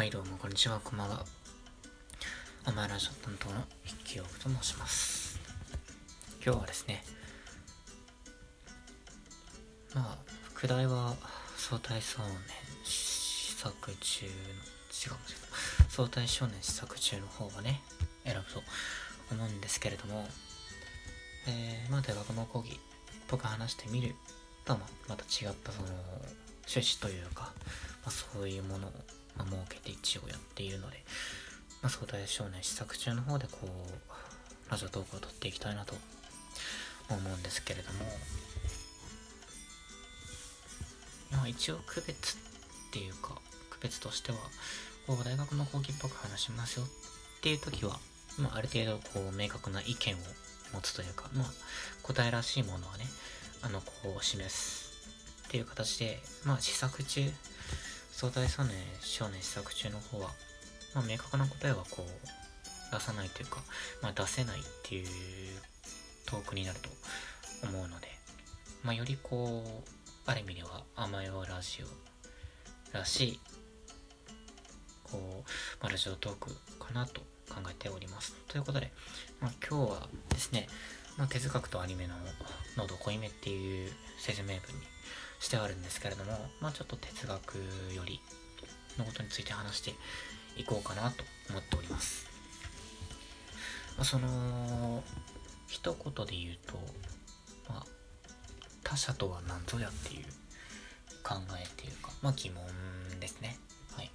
はいどうもこんにちはこんばんは。甘いラジオ担当の筆記用具と申します。今日はですねまあ副題は相対少年試作中の違う相対少年試作中の方をね選ぶと思うんですけれどもえー、まあ大学の講義とか話してみるとはまた違ったその趣旨というか、まあ、そういうものを、まあ、設けて一応やっているので、まあ、相対少年試作中の方でこうラジオトークを撮っていきたいなと思うんですけれどもまあ一応区別っていうか区別としてはこう大学の講義っぽく話しますよっていう時は、まあ、ある程度こう明確な意見を持つというか、まあ、答えらしいものはねあのこう示すっていう形で、まあ、試作中、相対少年少年試作中の方は、まあ、明確な答えはこう、出さないというか、まあ、出せないっていうトークになると思うので、まあ、よりこう、ある意味では甘えをラジオらしい、こう、まあ、ラジオトークかなと考えております。ということで、まあ、今日はですね、まあ、哲学とアニメの喉濃いめっていう説明文にしてあるんですけれども、まあちょっと哲学よりのことについて話していこうかなと思っております。まあ、その、一言で言うと、まあ、他者とは何ぞやっていう考えっていうか、まあ疑問ですね。はい。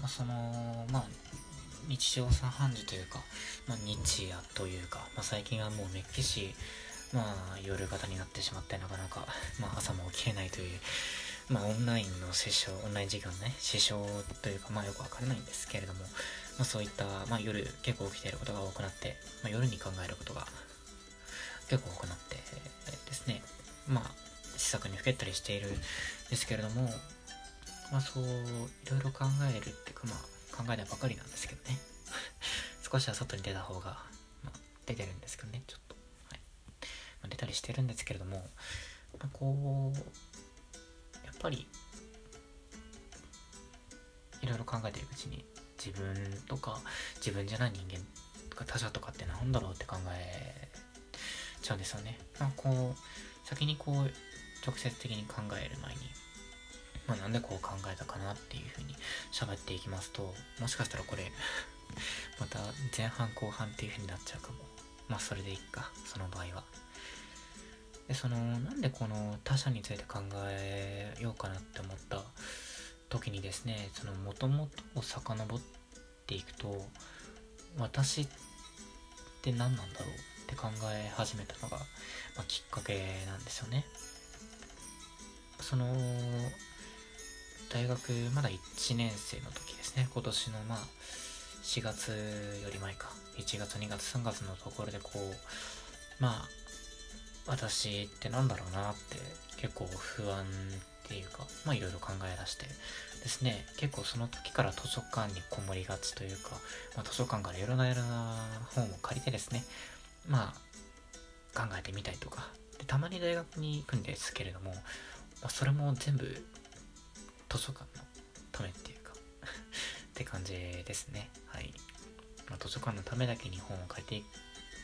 まあその、まあ、日常茶飯事というか、まあ、日夜というか、まあ、最近はもうめっきしまあ、夜型になってしまってなかなか、まあ、朝も起きれないという、まあ、オンラインの支障、オンライン授業のね、支障というか、まあ、よくわからないんですけれども、まあ、そういった、まあ、夜結構起きていることが多くなって、まあ、夜に考えることが結構多くなってですね、まあ、施策にふけったりしているんですけれども、まあ、そう、いろいろ考えるっていうか、まあ、考えないばかりなんですけどね。少しは外に出た方が、まあ、出てるんですけどね、ちょっと。まあ出たりしてるんですけれども、まあ、こうやっぱりいろいろ考えてるうちに自分とか自分じゃない人間とか他者とかって何だろうって考えちゃうんですよね。まあ、こう先にこう直接的に考える前に、まあ、なんでこう考えたかなっていうふうに喋っていきますともしかしたらこれ また前半後半っていう風になっちゃうかも。まあそれでいいかその場合は。でそのなんでこの他者について考えようかなって思った時にですねそのもともとを遡っていくと私って何なんだろうって考え始めたのが、まあ、きっかけなんですよね。その大学まだ1年生の時ですね。今年のまあ4月より前か。1月2月3月のところでこうまあ私ってなんだろうなって結構不安っていうか、まあいろいろ考え出して。ですね、結構その時から図書館にこもりがちというか、まあ、図書館からいろんないろな本を借りてですね、まあ考えてみたりとか、でたまに大学に行くんですけれども、まあ、それも全部図書館のためっていうか って感じですね。はい。まあ、図書館のためだけに本を借りて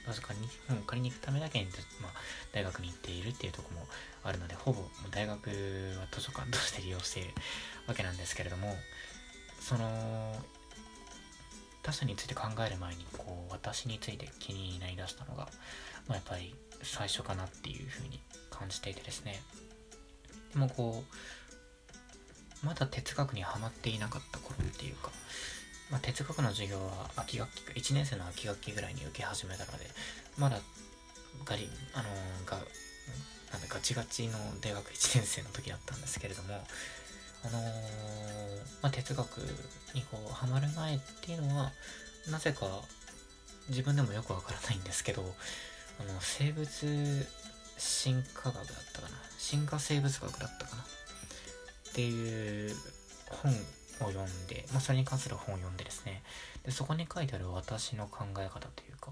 図書館に本を借りに行くためだけに、まあ、大学に行っているっていうとこもあるので、ほぼ大学は図書館として利用しているわけなんですけれども、その、他者について考える前に、こう、私について気になりだしたのが、まあ、やっぱり最初かなっていうふうに感じていてですね。でもこう、まだ哲学にはまっていなかった頃っていうか、まあ、哲学の授業は秋学期か、1年生の秋学期ぐらいに受け始めたので、まだガリ、あのー、が、なんだ、ガチガチの大学1年生の時だったんですけれども、あのー、まあ、哲学にこう、ハマる前っていうのは、なぜか自分でもよくわからないんですけど、あの、生物進化学だったかな。進化生物学だったかな。っていう本を読んで、まあ、それに関する本を読んでですね。でそこに書いてある私の考え方というか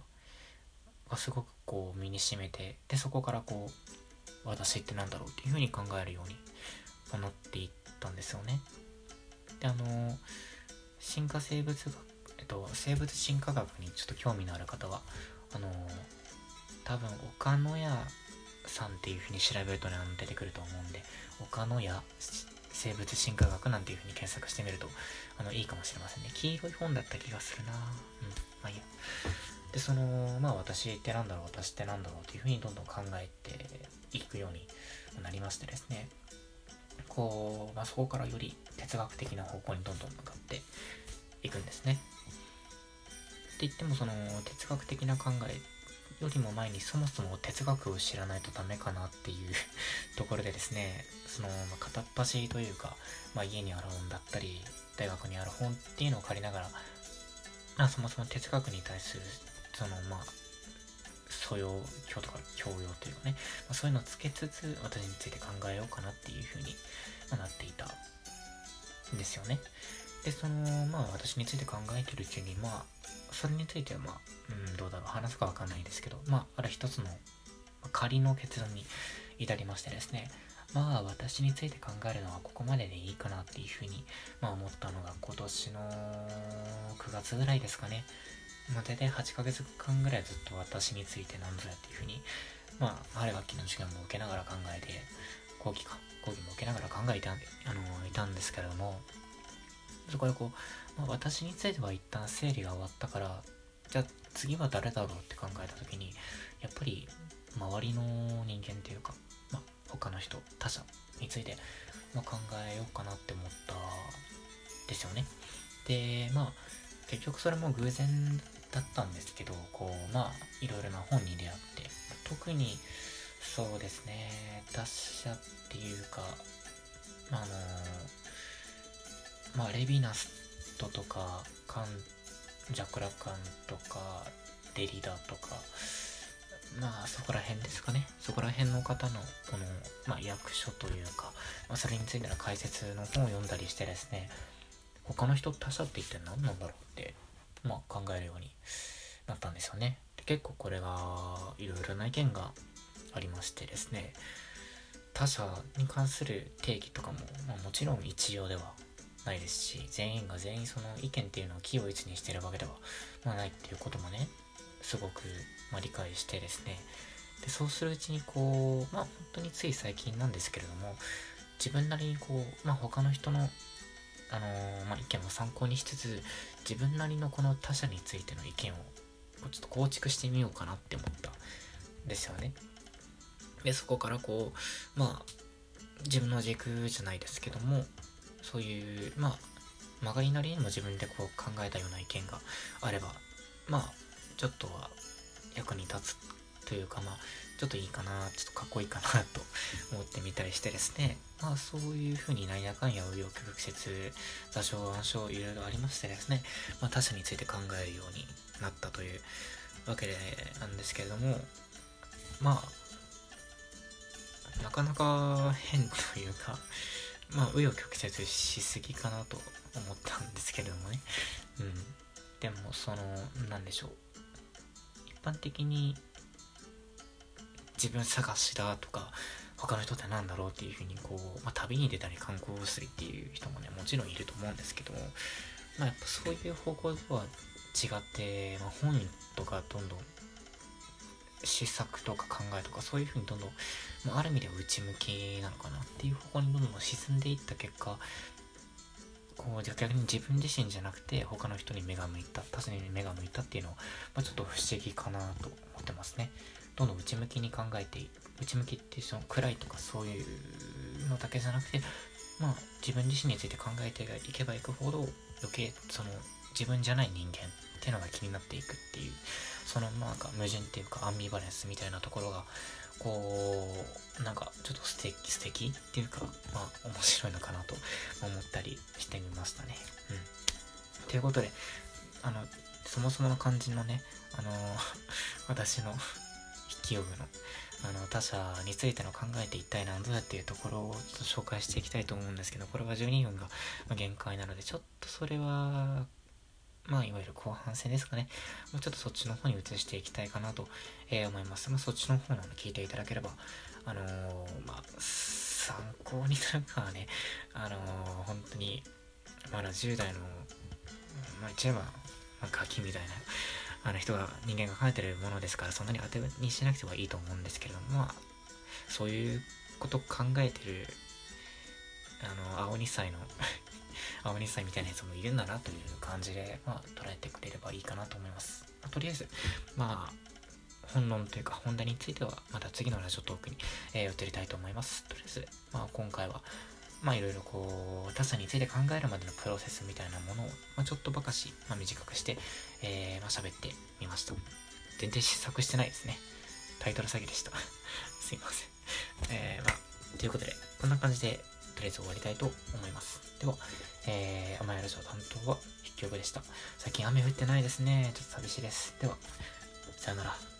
がすごくこう身にしめてでそこからこう私って何だろうっていうふうに考えるようになっていったんですよね。であの進化生物学、えっと、生物進化学にちょっと興味のある方はあの多分岡野屋さんっていう風に調べるとね出てくると思うんで岡野屋生物進化学なんていう風に検索してみるとあのいいかもしれませんね。黄色い本だった気がするな。うん。まあいいや。でそのまあ私ってなんだろう私ってなんだろうっていう風にどんどん考えていくようになりましてですね。こう、まあ、そこからより哲学的な方向にどんどん向かっていくんですね。って言ってもその哲学的な考えよりも前にそもそも哲学を知らないとダメかなっていう ところでですねその、ま、片っ端というか、まあ、家にある本だったり大学にある本っていうのを借りながら、まあ、そもそも哲学に対するそのまあ素養教とか教養というかね、まあ、そういうのをつけつつ私について考えようかなっていうふうに、なっていたんですよね。で、その、まあ私について考えてるうちに、まあ、それについてはまあ、うん、どうだろう、話すかわかんないですけど、まあ、ある一つの仮の結論に至りましてですね、まあ私について考えるのはここまででいいかなっていうふうに、まあ、思ったのが今年の9月ぐらいですかね。まあ、大体8ヶ月間ぐらいずっと私について何ぞやっていうふうに、まあ、春学期の授業も受けながら考えて、講義か、講義も受けながら考えてあのいたんですけれども、そこでこう、まあ、私については一旦整理が終わったから、じゃあ次は誰だろうって考えた時に、やっぱり周りの人間っていうか、まあ、他の人、他者について、ま、考えようかなって思ったですよね。で、まあ、結局それも偶然だったんですけど、こう、まあ、いろいろな本に出会って、特に、そうですね、達者っていうか、あのまあ、レヴィナストとか、カン、ジャクラカンとか、デリダとか、まあそこら辺ですかね。そこら辺の方のこの、まあ、役所というか、まあ、それについての解説の本を読んだりしてですね、他の人他者って一体何なんだろうって、まあ、考えるようになったんですよね。で結構これがいろいろな意見がありましてですね他者に関する定義とかも、まあ、もちろん一様ではないですし全員が全員その意見っていうのを気を一にしてるわけでは、まあ、ないっていうこともねすごく、ま、理解してですねでそうするうちにこうまあ本当につい最近なんですけれども自分なりにこう、まあ、他の人のあのー、まあ、意見を参考にしつつ自分なりのこの他者についての意見をちょっと構築してみようかなって思ったんですよね。でそこからこうまあ自分の軸じゃないですけどもそういうまあ曲がりなりにも自分でこう考えたような意見があればまあちょっとは役に立つというかまあちょっといいかなちょっとかっこいいかなと思ってみたりしてですね。まあそういうふうになんやかんや紆余曲折座礁暗礁いろいろありましてですね、まあ、他者について考えるようになったというわけでなんですけれどもまあなかなか変というかまあ紆余曲折しすぎかなと思ったんですけれどもね。うん。でもその何でしょう。一般的に自分探しだとか他の人って何だろうっていうふうにこう、まあ、旅に出たり観光するっていう人もねもちろんいると思うんですけどもまあやっぱそういう方向とは違って、まあ、本とかどんどん施策とか考えとかそういうふうにどんどん、まあ、ある意味では内向きなのかなっていう方向にどんどん沈んでいった結果こう逆に自分自身じゃなくて他の人に目が向いた他者に目が向いたっていうのは、まあ、ちょっと不思議かなと思ってますね。どんどん内向きに考えて内向きってその暗いとかそういうのだけじゃなくてまあ自分自身について考えていけばいくほど余計その自分じゃない人間ってのが気になっていくっていうそのなんか矛盾っていうかアンビバレンスみたいなところがこうなんかちょっと素敵素敵っていうかまあ面白いのかなと思ったりしてみましたね。うん。ということであのそもそもの肝心のねあの 私の筆記用具のあの他者についての考えて一体何ぞやっていうところをちょっと紹介していきたいと思うんですけどこれは12分が限界なのでちょっとそれはまあ、いわゆる後半戦ですかね。もうちょっとそっちの方に移していきたいかなと、えー、思います。まあ、そっちの方なの聞いていただければ、あのー、まあ、参考になるかはね、あのー、本当に、まだ10代のまあ一番、まあ、ガキみたいなあの人が人間が考えてるものですからそんなに当てにしなくてはいいと思うんですけれどもまあそういうこと考えてるあの青2歳の青2歳みたいなやつもいるんだなという感じで、まあ、捉えてくれればいいかなと思います、まあ、とりあえずまあ本論というか本題についてはまた次のラジオトークに、えー、移りたいと思います。とりあえず、まあ、今回はまあいろいろこう他者について考えるまでのプロセスみたいなものを、まあ、ちょっとばかし、まあ、短くして、えー、まあ、喋ってみました。全然試作してないですね。タイトル詐欺でした。すいません。えー、まあということでこんな感じでとりあえず終わりたいと思います。ではえー、甘やラジオ担当は筆記用でした。最近雨降ってないですね。ちょっと寂しいです。ではさよなら。